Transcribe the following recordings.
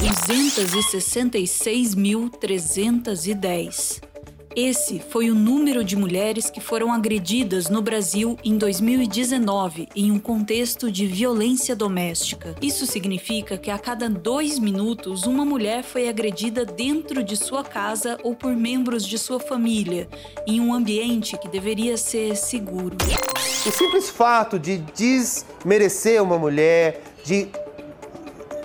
266.310. Esse foi o número de mulheres que foram agredidas no Brasil em 2019 em um contexto de violência doméstica. Isso significa que a cada dois minutos uma mulher foi agredida dentro de sua casa ou por membros de sua família, em um ambiente que deveria ser seguro. O simples fato de desmerecer uma mulher, de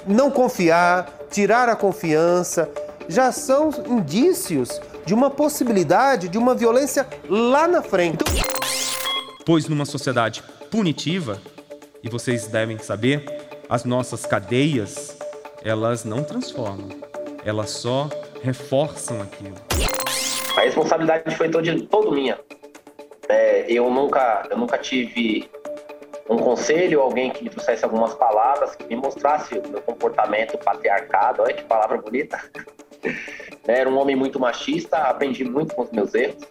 não confiar, tirar a confiança, já são indícios de uma possibilidade de uma violência lá na frente. Pois numa sociedade punitiva, e vocês devem saber, as nossas cadeias, elas não transformam, elas só reforçam aquilo. A responsabilidade foi todo, todo minha. É, eu nunca, eu nunca tive um conselho, alguém que me trouxesse algumas palavras, que me mostrasse o meu comportamento patriarcado. Olha que palavra bonita. Era um homem muito machista, aprendi muito com os meus erros.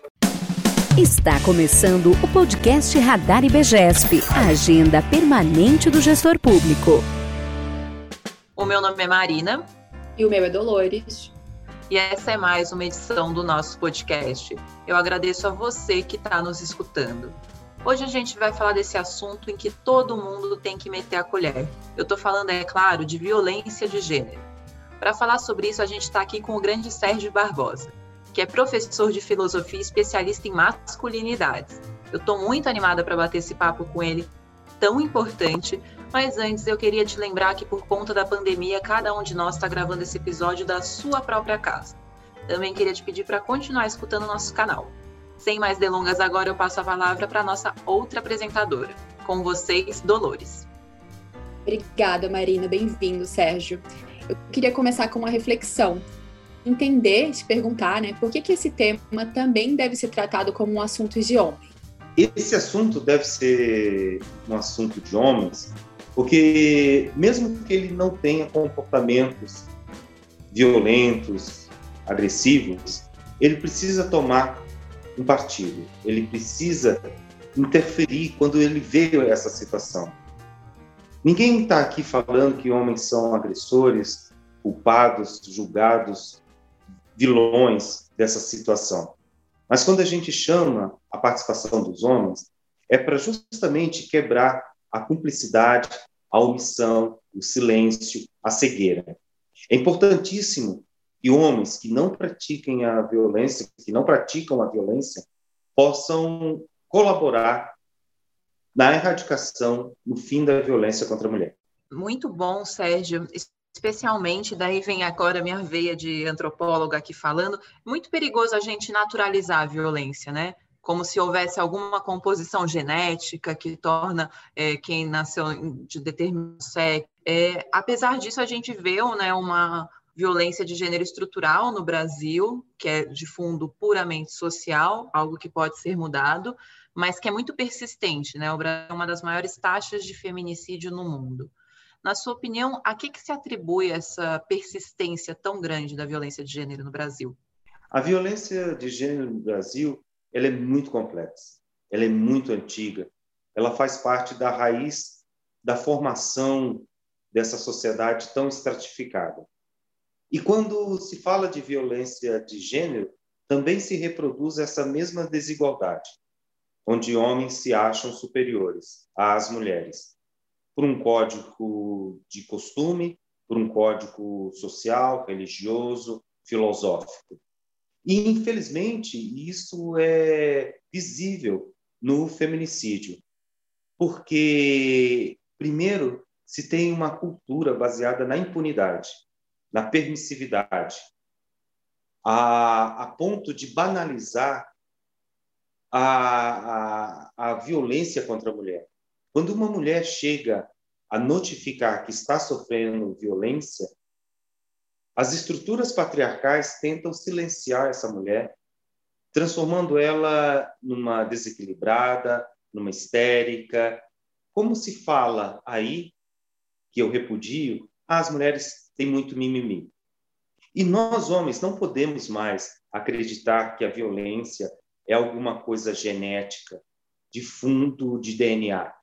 Está começando o podcast Radar IBGESP, a agenda permanente do gestor público. O meu nome é Marina. E o meu é Dolores. E essa é mais uma edição do nosso podcast. Eu agradeço a você que está nos escutando. Hoje a gente vai falar desse assunto em que todo mundo tem que meter a colher. Eu estou falando, é claro, de violência de gênero. Para falar sobre isso, a gente está aqui com o grande Sérgio Barbosa, que é professor de filosofia e especialista em masculinidades. Eu estou muito animada para bater esse papo com ele, tão importante. Mas antes, eu queria te lembrar que, por conta da pandemia, cada um de nós está gravando esse episódio da sua própria casa. Também queria te pedir para continuar escutando nosso canal. Sem mais delongas, agora eu passo a palavra para a nossa outra apresentadora. Com vocês, Dolores. Obrigada, Marina. Bem-vindo, Sérgio eu queria começar com uma reflexão. Entender, se perguntar, né, por que, que esse tema também deve ser tratado como um assunto de homem? Esse assunto deve ser um assunto de homens, porque mesmo que ele não tenha comportamentos violentos, agressivos, ele precisa tomar um partido, ele precisa interferir quando ele vê essa situação. Ninguém está aqui falando que homens são agressores, culpados, julgados, vilões dessa situação. Mas quando a gente chama a participação dos homens, é para justamente quebrar a cumplicidade, a omissão, o silêncio, a cegueira. É importantíssimo que homens que não pratiquem a violência, que não praticam a violência, possam colaborar na erradicação, no fim da violência contra a mulher. Muito bom, Sérgio. Especialmente, daí vem agora a minha veia de antropóloga aqui falando, muito perigoso a gente naturalizar a violência, né? Como se houvesse alguma composição genética que torna é, quem nasceu de determinado sexo. É, apesar disso, a gente vê né, uma violência de gênero estrutural no Brasil, que é de fundo puramente social, algo que pode ser mudado, mas que é muito persistente, né? O Brasil é uma das maiores taxas de feminicídio no mundo. Na sua opinião, a que, que se atribui essa persistência tão grande da violência de gênero no Brasil? A violência de gênero no Brasil ela é muito complexa, ela é muito antiga, ela faz parte da raiz da formação dessa sociedade tão estratificada. E quando se fala de violência de gênero, também se reproduz essa mesma desigualdade onde homens se acham superiores às mulheres, por um código de costume, por um código social, religioso, filosófico. E, infelizmente, isso é visível no feminicídio, porque, primeiro, se tem uma cultura baseada na impunidade, na permissividade, a, a ponto de banalizar a, a, a violência contra a mulher. Quando uma mulher chega a notificar que está sofrendo violência, as estruturas patriarcais tentam silenciar essa mulher, transformando ela numa desequilibrada, numa histérica. Como se fala aí, que eu repudio, as mulheres têm muito mimimi. E nós, homens, não podemos mais acreditar que a violência é alguma coisa genética, de fundo de DNA.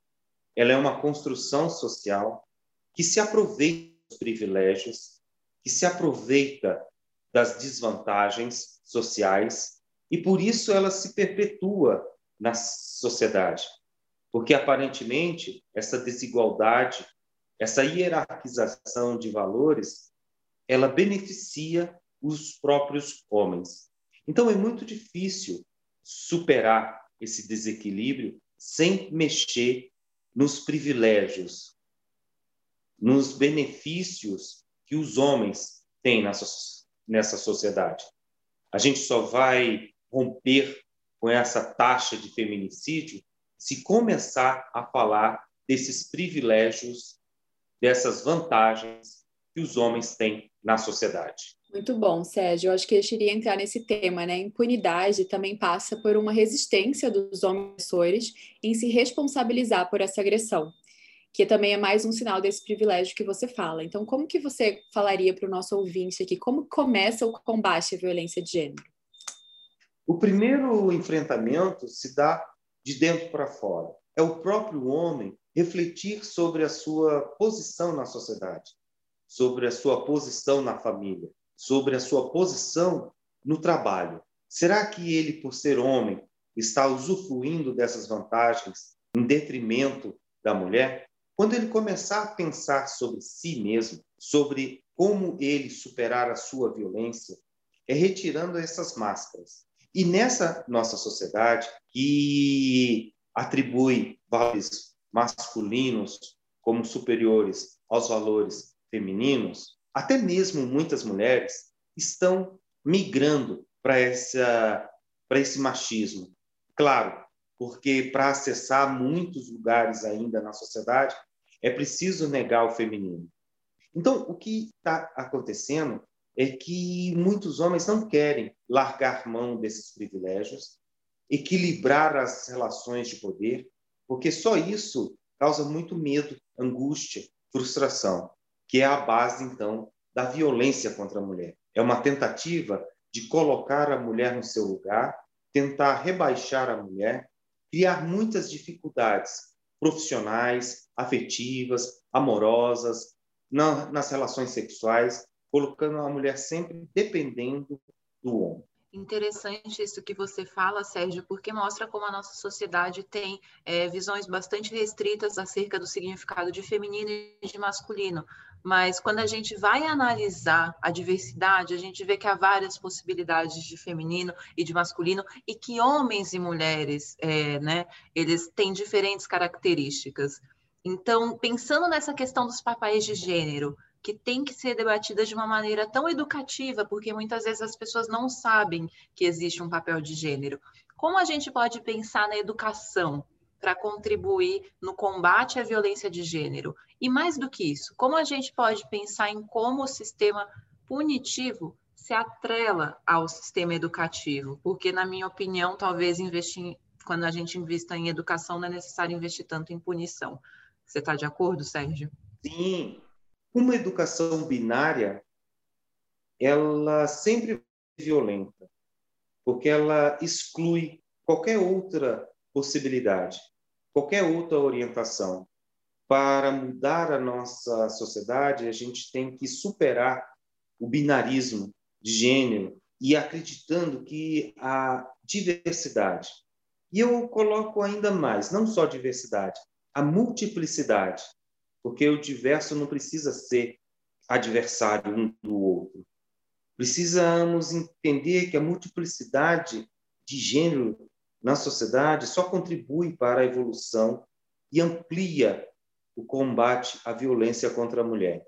Ela é uma construção social que se aproveita dos privilégios, que se aproveita das desvantagens sociais e por isso ela se perpetua na sociedade. Porque aparentemente essa desigualdade, essa hierarquização de valores, ela beneficia os próprios homens. Então é muito difícil superar esse desequilíbrio sem mexer nos privilégios, nos benefícios que os homens têm nessa sociedade. A gente só vai romper com essa taxa de feminicídio se começar a falar desses privilégios, dessas vantagens que os homens têm na sociedade. Muito bom, Sérgio. Eu acho que eu queria entrar nesse tema, né? Impunidade também passa por uma resistência dos homens em se responsabilizar por essa agressão, que também é mais um sinal desse privilégio que você fala. Então, como que você falaria para o nosso ouvinte aqui, como começa o combate à violência de gênero? O primeiro enfrentamento se dá de dentro para fora. É o próprio homem refletir sobre a sua posição na sociedade, sobre a sua posição na família sobre a sua posição no trabalho. Será que ele, por ser homem, está usufruindo dessas vantagens em detrimento da mulher? Quando ele começar a pensar sobre si mesmo, sobre como ele superar a sua violência, é retirando essas máscaras. E nessa nossa sociedade que atribui valores masculinos como superiores aos valores femininos, até mesmo muitas mulheres estão migrando para essa para esse machismo. Claro, porque para acessar muitos lugares ainda na sociedade é preciso negar o feminino. Então, o que está acontecendo é que muitos homens não querem largar mão desses privilégios, equilibrar as relações de poder, porque só isso causa muito medo, angústia, frustração que é a base, então, da violência contra a mulher. É uma tentativa de colocar a mulher no seu lugar, tentar rebaixar a mulher, criar muitas dificuldades profissionais, afetivas, amorosas, nas relações sexuais, colocando a mulher sempre dependendo do homem. Interessante isso que você fala, Sérgio, porque mostra como a nossa sociedade tem é, visões bastante restritas acerca do significado de feminino e de masculino. Mas quando a gente vai analisar a diversidade, a gente vê que há várias possibilidades de feminino e de masculino e que homens e mulheres, é, né, eles têm diferentes características. Então, pensando nessa questão dos papéis de gênero, que tem que ser debatida de uma maneira tão educativa, porque muitas vezes as pessoas não sabem que existe um papel de gênero. Como a gente pode pensar na educação para contribuir no combate à violência de gênero? E mais do que isso, como a gente pode pensar em como o sistema punitivo se atrela ao sistema educativo? Porque, na minha opinião, talvez investir, quando a gente invista em educação, não é necessário investir tanto em punição. Você está de acordo, Sérgio? Sim, uma educação binária, ela sempre é violenta, porque ela exclui qualquer outra possibilidade, qualquer outra orientação. Para mudar a nossa sociedade, a gente tem que superar o binarismo de gênero e acreditando que a diversidade, e eu coloco ainda mais, não só diversidade, a multiplicidade, porque o diverso não precisa ser adversário um do outro. Precisamos entender que a multiplicidade de gênero na sociedade só contribui para a evolução e amplia o combate à violência contra a mulher.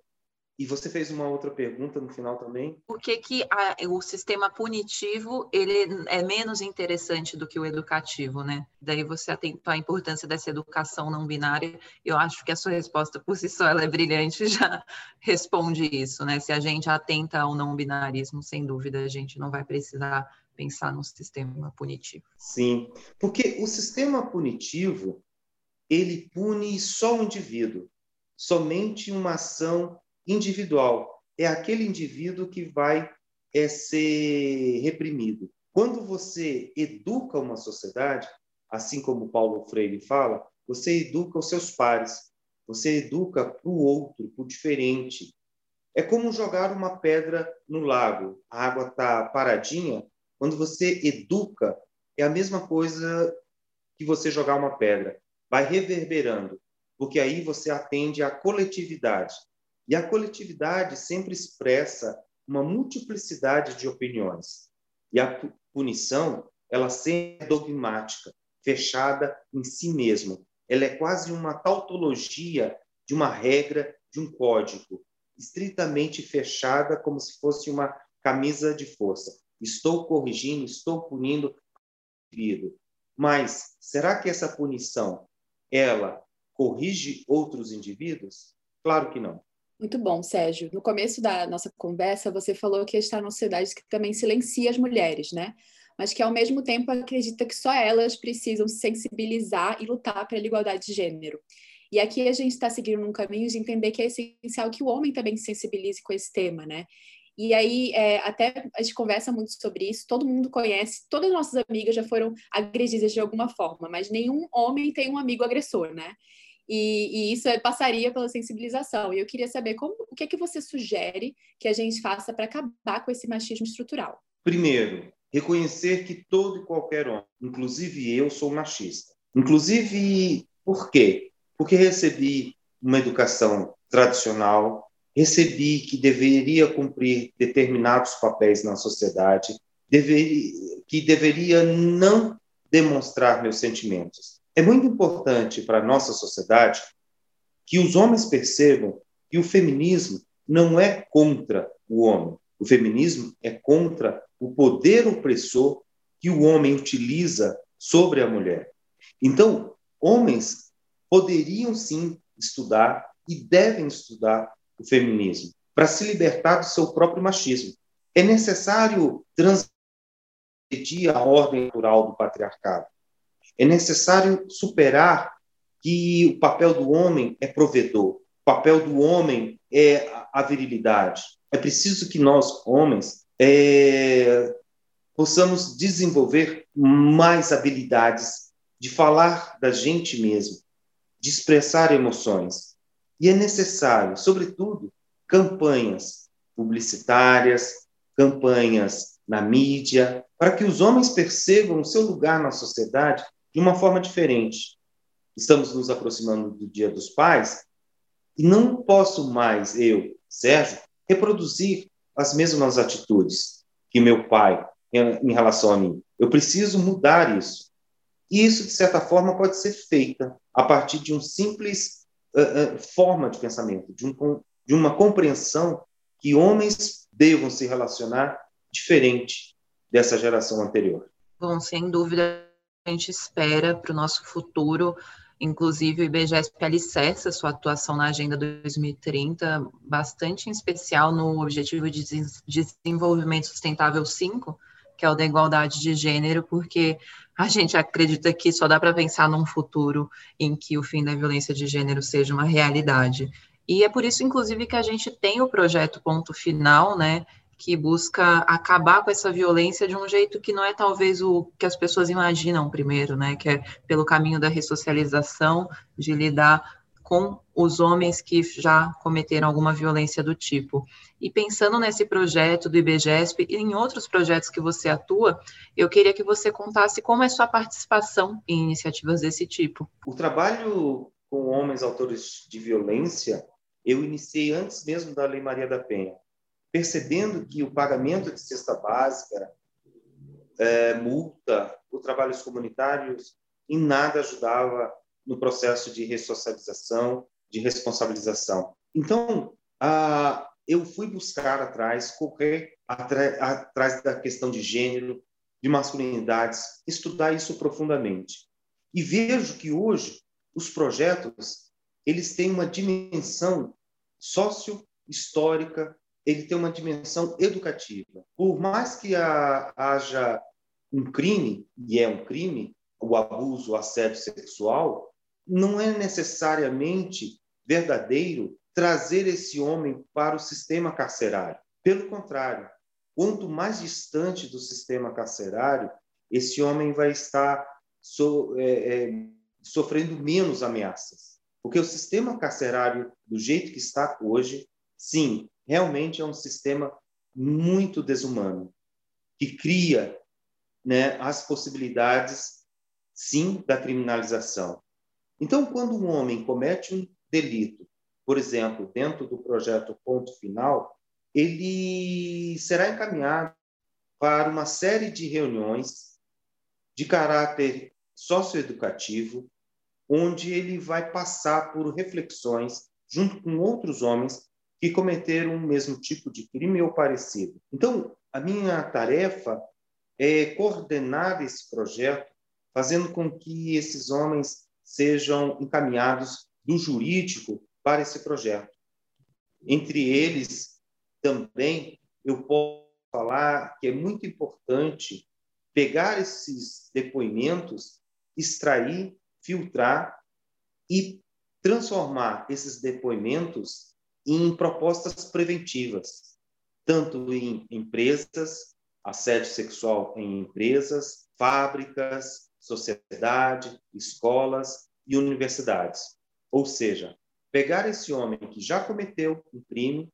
E você fez uma outra pergunta no final também. Por que, que a, o sistema punitivo ele é menos interessante do que o educativo, né? Daí você atentou à importância dessa educação não binária. Eu acho que a sua resposta por si só ela é brilhante, já responde isso, né? Se a gente atenta ao não binarismo, sem dúvida a gente não vai precisar pensar no sistema punitivo. Sim, porque o sistema punitivo ele pune só o indivíduo, somente uma ação individual. É aquele indivíduo que vai é, ser reprimido. Quando você educa uma sociedade, assim como Paulo Freire fala, você educa os seus pares, você educa o outro, o diferente. É como jogar uma pedra no lago. A água está paradinha. Quando você educa, é a mesma coisa que você jogar uma pedra. Vai reverberando, porque aí você atende à coletividade. E a coletividade sempre expressa uma multiplicidade de opiniões. E a punição, ela sempre é dogmática, fechada em si mesma. Ela é quase uma tautologia de uma regra, de um código, estritamente fechada, como se fosse uma camisa de força. Estou corrigindo, estou punindo indivíduo. Mas será que essa punição ela corrige outros indivíduos? Claro que não. Muito bom, Sérgio. No começo da nossa conversa, você falou que está numa sociedade que também silencia as mulheres, né? Mas que, ao mesmo tempo, acredita que só elas precisam se sensibilizar e lutar pela igualdade de gênero. E aqui a gente está seguindo um caminho de entender que é essencial que o homem também se sensibilize com esse tema, né? E aí, é, até a gente conversa muito sobre isso, todo mundo conhece, todas as nossas amigas já foram agredidas de alguma forma, mas nenhum homem tem um amigo agressor, né? E, e, isso passaria pela sensibilização. E eu queria saber como, o que é que você sugere que a gente faça para acabar com esse machismo estrutural? Primeiro, reconhecer que todo e qualquer homem, inclusive eu, sou machista. Inclusive, por quê? Porque recebi uma educação tradicional, recebi que deveria cumprir determinados papéis na sociedade, deveria, que deveria não demonstrar meus sentimentos é muito importante para a nossa sociedade que os homens percebam que o feminismo não é contra o homem. O feminismo é contra o poder opressor que o homem utiliza sobre a mulher. Então, homens poderiam sim estudar e devem estudar o feminismo para se libertar do seu próprio machismo. É necessário transgredir a ordem natural do patriarcado. É necessário superar que o papel do homem é provedor, o papel do homem é a virilidade. É preciso que nós, homens, é, possamos desenvolver mais habilidades de falar da gente mesmo, de expressar emoções. E é necessário, sobretudo, campanhas publicitárias, campanhas na mídia, para que os homens percebam o seu lugar na sociedade de uma forma diferente. Estamos nos aproximando do Dia dos Pais e não posso mais, eu, Sérgio, reproduzir as mesmas atitudes que meu pai em relação a mim. Eu preciso mudar isso. E isso, de certa forma, pode ser feita a partir de um simples uh, uh, forma de pensamento, de, um, de uma compreensão que homens devam se relacionar diferente dessa geração anterior. Bom, sem dúvida, a gente espera para o nosso futuro. Inclusive, o IBGESP alicerça sua atuação na Agenda 2030, bastante em especial no Objetivo de Desenvolvimento Sustentável 5, que é o da igualdade de gênero, porque a gente acredita que só dá para pensar num futuro em que o fim da violência de gênero seja uma realidade. E é por isso, inclusive, que a gente tem o projeto Ponto Final, né, que busca acabar com essa violência de um jeito que não é talvez o que as pessoas imaginam primeiro, né? Que é pelo caminho da ressocialização, de lidar com os homens que já cometeram alguma violência do tipo. E pensando nesse projeto do IBGESP e em outros projetos que você atua, eu queria que você contasse como é sua participação em iniciativas desse tipo. O trabalho com homens autores de violência eu iniciei antes mesmo da Lei Maria da Penha percebendo que o pagamento de cesta básica, é, multa, os trabalhos comunitários, em nada ajudava no processo de ressocialização, de responsabilização. Então, a, eu fui buscar atrás, correr atrás da questão de gênero, de masculinidades, estudar isso profundamente. E vejo que hoje os projetos eles têm uma dimensão sócio-histórica, ele tem uma dimensão educativa. Por mais que haja um crime, e é um crime, o abuso, o assédio sexual, não é necessariamente verdadeiro trazer esse homem para o sistema carcerário. Pelo contrário, quanto mais distante do sistema carcerário, esse homem vai estar so, é, é, sofrendo menos ameaças. Porque o sistema carcerário, do jeito que está hoje, sim, realmente é um sistema muito desumano, que cria né, as possibilidades, sim, da criminalização. Então, quando um homem comete um delito, por exemplo, dentro do projeto Ponto Final, ele será encaminhado para uma série de reuniões de caráter socioeducativo, onde ele vai passar por reflexões junto com outros homens que cometeram o mesmo tipo de crime ou parecido. Então, a minha tarefa é coordenar esse projeto, fazendo com que esses homens sejam encaminhados do jurídico para esse projeto. Entre eles, também, eu posso falar que é muito importante pegar esses depoimentos, extrair, filtrar e transformar esses depoimentos em propostas preventivas, tanto em empresas, assédio sexual em empresas, fábricas, sociedade, escolas e universidades. Ou seja, pegar esse homem que já cometeu um crime,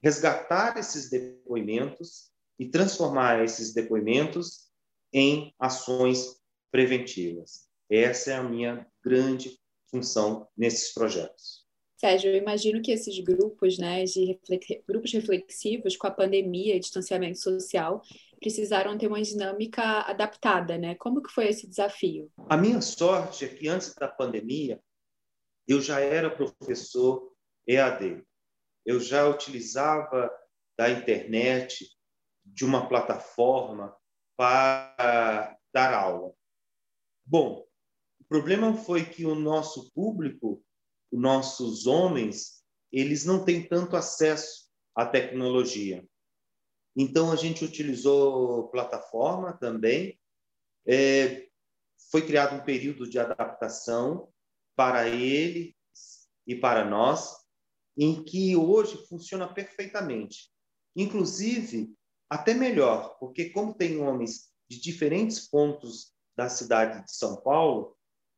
resgatar esses depoimentos e transformar esses depoimentos em ações preventivas. Essa é a minha grande função nesses projetos. Sérgio, eu imagino que esses grupos, né, de reflex... grupos reflexivos com a pandemia e distanciamento social, precisaram ter uma dinâmica adaptada, né? Como que foi esse desafio? A minha sorte é que antes da pandemia eu já era professor EAD. Eu já utilizava da internet, de uma plataforma para dar aula. Bom, o problema foi que o nosso público, nossos homens, eles não têm tanto acesso à tecnologia. Então, a gente utilizou plataforma também. É, foi criado um período de adaptação para ele e para nós, em que hoje funciona perfeitamente. Inclusive, até melhor, porque como tem homens de diferentes pontos da cidade de São Paulo,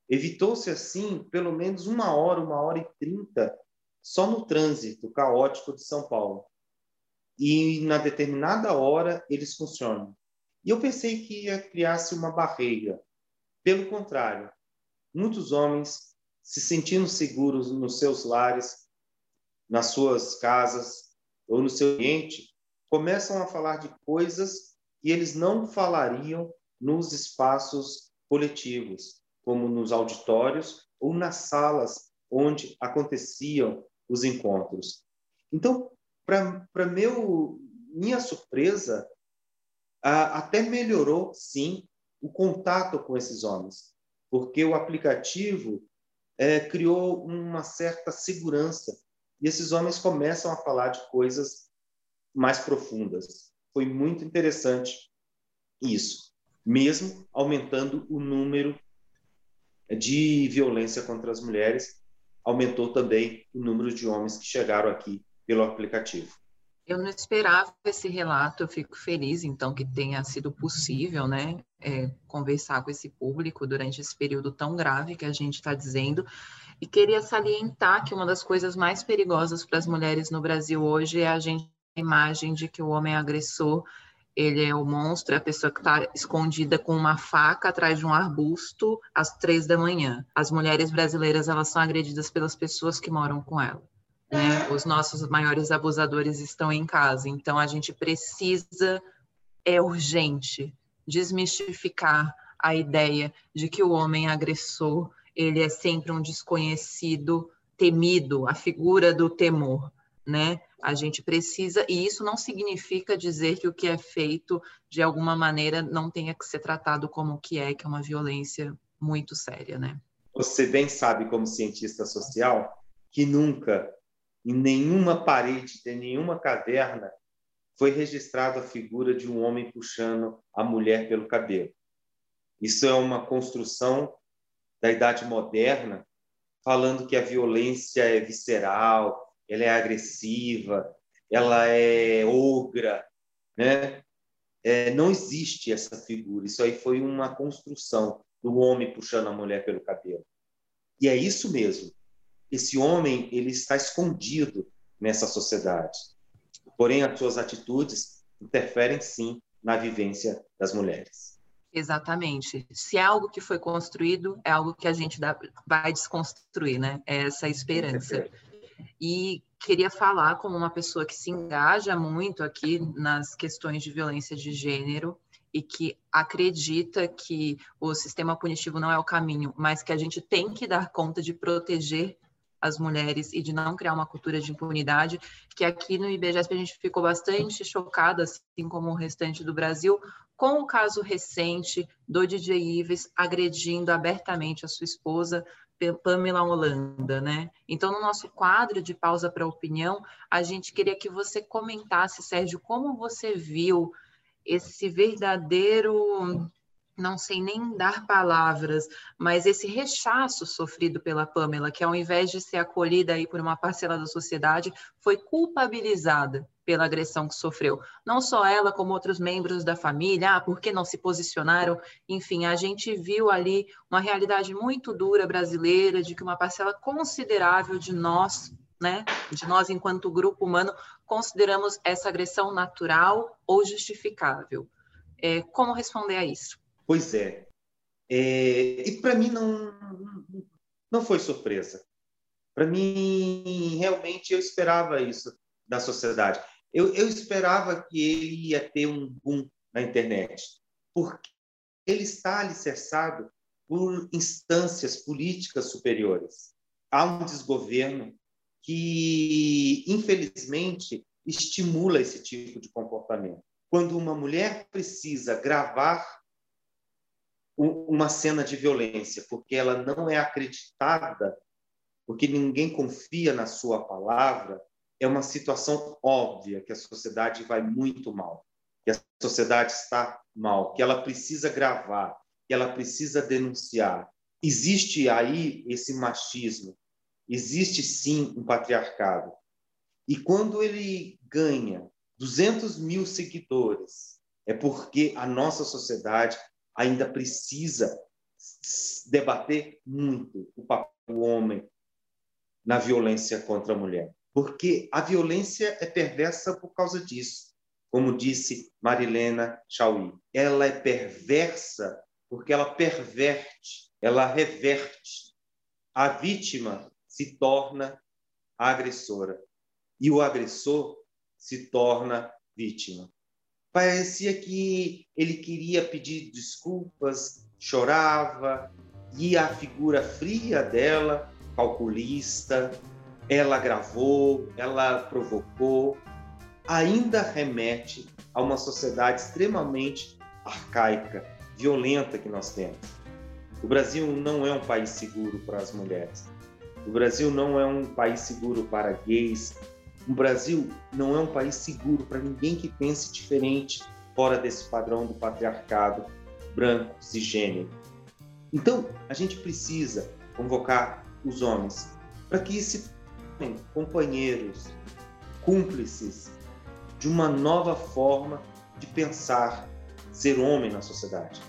evitou-se assim pelo menos uma hora, uma hora e trinta só no trânsito caótico de São Paulo. E na determinada hora eles funcionam. E eu pensei que ia criar-se uma barreira. Pelo contrário, muitos homens se sentindo seguros nos seus lares, nas suas casas ou no seu ambiente, começam a falar de coisas que eles não falariam nos espaços coletivos, como nos auditórios ou nas salas onde aconteciam os encontros. Então, para meu minha surpresa, até melhorou sim o contato com esses homens, porque o aplicativo é, criou uma certa segurança e esses homens começam a falar de coisas mais profundas. Foi muito interessante isso, mesmo aumentando o número de violência contra as mulheres, aumentou também o número de homens que chegaram aqui pelo aplicativo. Eu não esperava esse relato, eu fico feliz, então, que tenha sido possível, né, é, conversar com esse público durante esse período tão grave que a gente está dizendo. E queria salientar que uma das coisas mais perigosas para as mulheres no Brasil hoje é a gente imagem de que o homem é agressor, ele é o monstro, é a pessoa que está escondida com uma faca atrás de um arbusto às três da manhã. As mulheres brasileiras elas são agredidas pelas pessoas que moram com ela. Né? Os nossos maiores abusadores estão em casa, então a gente precisa, é urgente, desmistificar a ideia de que o homem agressor ele é sempre um desconhecido, temido, a figura do temor, né? A gente precisa, e isso não significa dizer que o que é feito de alguma maneira não tenha que ser tratado como o que é, que é uma violência muito séria, né? Você bem sabe, como cientista social, que nunca, em nenhuma parede de nenhuma caverna, foi registrada a figura de um homem puxando a mulher pelo cabelo. Isso é uma construção da Idade Moderna, falando que a violência é visceral, ela é agressiva, ela é ogra, né? É, não existe essa figura. Isso aí foi uma construção do homem puxando a mulher pelo cabelo. E é isso mesmo. Esse homem ele está escondido nessa sociedade. Porém, as suas atitudes interferem sim na vivência das mulheres. Exatamente. Se é algo que foi construído, é algo que a gente dá, vai desconstruir, né? É essa esperança. E queria falar como uma pessoa que se engaja muito aqui nas questões de violência de gênero e que acredita que o sistema punitivo não é o caminho, mas que a gente tem que dar conta de proteger as mulheres e de não criar uma cultura de impunidade, que aqui no IBGESP a gente ficou bastante chocada, assim como o restante do Brasil, com o caso recente do DJ Ives agredindo abertamente a sua esposa, Pamela Holanda, né? Então, no nosso quadro de pausa para opinião, a gente queria que você comentasse, Sérgio, como você viu esse verdadeiro não sei nem dar palavras, mas esse rechaço sofrido pela Pamela, que ao invés de ser acolhida aí por uma parcela da sociedade, foi culpabilizada pela agressão que sofreu. Não só ela, como outros membros da família, ah, por que não se posicionaram? Enfim, a gente viu ali uma realidade muito dura brasileira, de que uma parcela considerável de nós, né, de nós enquanto grupo humano, consideramos essa agressão natural ou justificável. É, como responder a isso? Pois é. é e para mim não, não foi surpresa. Para mim, realmente, eu esperava isso da sociedade. Eu, eu esperava que ele ia ter um boom na internet, porque ele está alicerçado por instâncias políticas superiores. Há um desgoverno que, infelizmente, estimula esse tipo de comportamento. Quando uma mulher precisa gravar uma cena de violência, porque ela não é acreditada, porque ninguém confia na sua palavra, é uma situação óbvia que a sociedade vai muito mal, que a sociedade está mal, que ela precisa gravar, que ela precisa denunciar. Existe aí esse machismo, existe sim um patriarcado. E quando ele ganha 200 mil seguidores, é porque a nossa sociedade ainda precisa debater muito o papel do homem na violência contra a mulher. Porque a violência é perversa por causa disso. Como disse Marilena Chauí, ela é perversa porque ela perverte, ela reverte. A vítima se torna agressora e o agressor se torna vítima. Parecia que ele queria pedir desculpas, chorava, e a figura fria dela, calculista, ela gravou, ela provocou, ainda remete a uma sociedade extremamente arcaica, violenta que nós temos. O Brasil não é um país seguro para as mulheres. O Brasil não é um país seguro para gays, o Brasil não é um país seguro para ninguém que pense diferente fora desse padrão do patriarcado branco, cisgênero. Então, a gente precisa convocar os homens para que se tornem companheiros, cúmplices de uma nova forma de pensar ser homem na sociedade.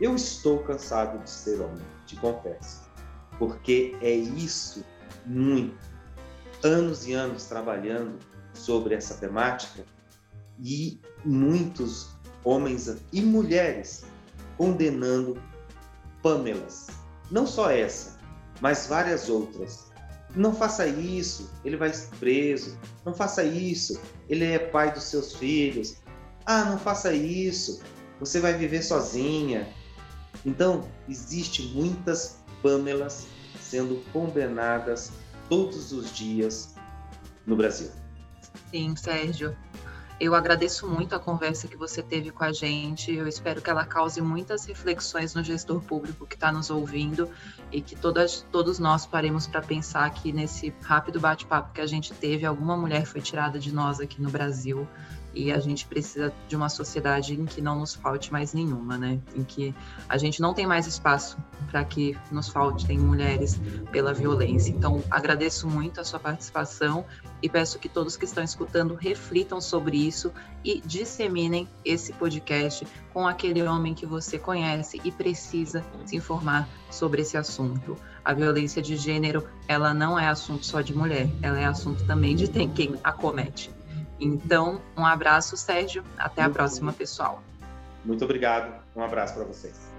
Eu estou cansado de ser homem, te confesso, porque é isso muito anos e anos trabalhando sobre essa temática e muitos homens e mulheres condenando Pamelas. Não só essa, mas várias outras. Não faça isso, ele vai preso. Não faça isso, ele é pai dos seus filhos. Ah, não faça isso, você vai viver sozinha. Então, existe muitas Pamelas sendo condenadas todos os dias no Brasil. Sim, Sérgio. Eu agradeço muito a conversa que você teve com a gente. Eu espero que ela cause muitas reflexões no gestor público que está nos ouvindo e que todas, todos nós paremos para pensar que nesse rápido bate-papo que a gente teve, alguma mulher foi tirada de nós aqui no Brasil e a gente precisa de uma sociedade em que não nos falte mais nenhuma, né? Em que a gente não tem mais espaço para que nos faltem mulheres pela violência. Então, agradeço muito a sua participação e peço que todos que estão escutando reflitam sobre isso e disseminem esse podcast com aquele homem que você conhece e precisa se informar sobre esse assunto. A violência de gênero, ela não é assunto só de mulher, ela é assunto também de quem a comete. Então, um abraço, Sérgio. Até a próxima, pessoal. Muito obrigado. Um abraço para vocês.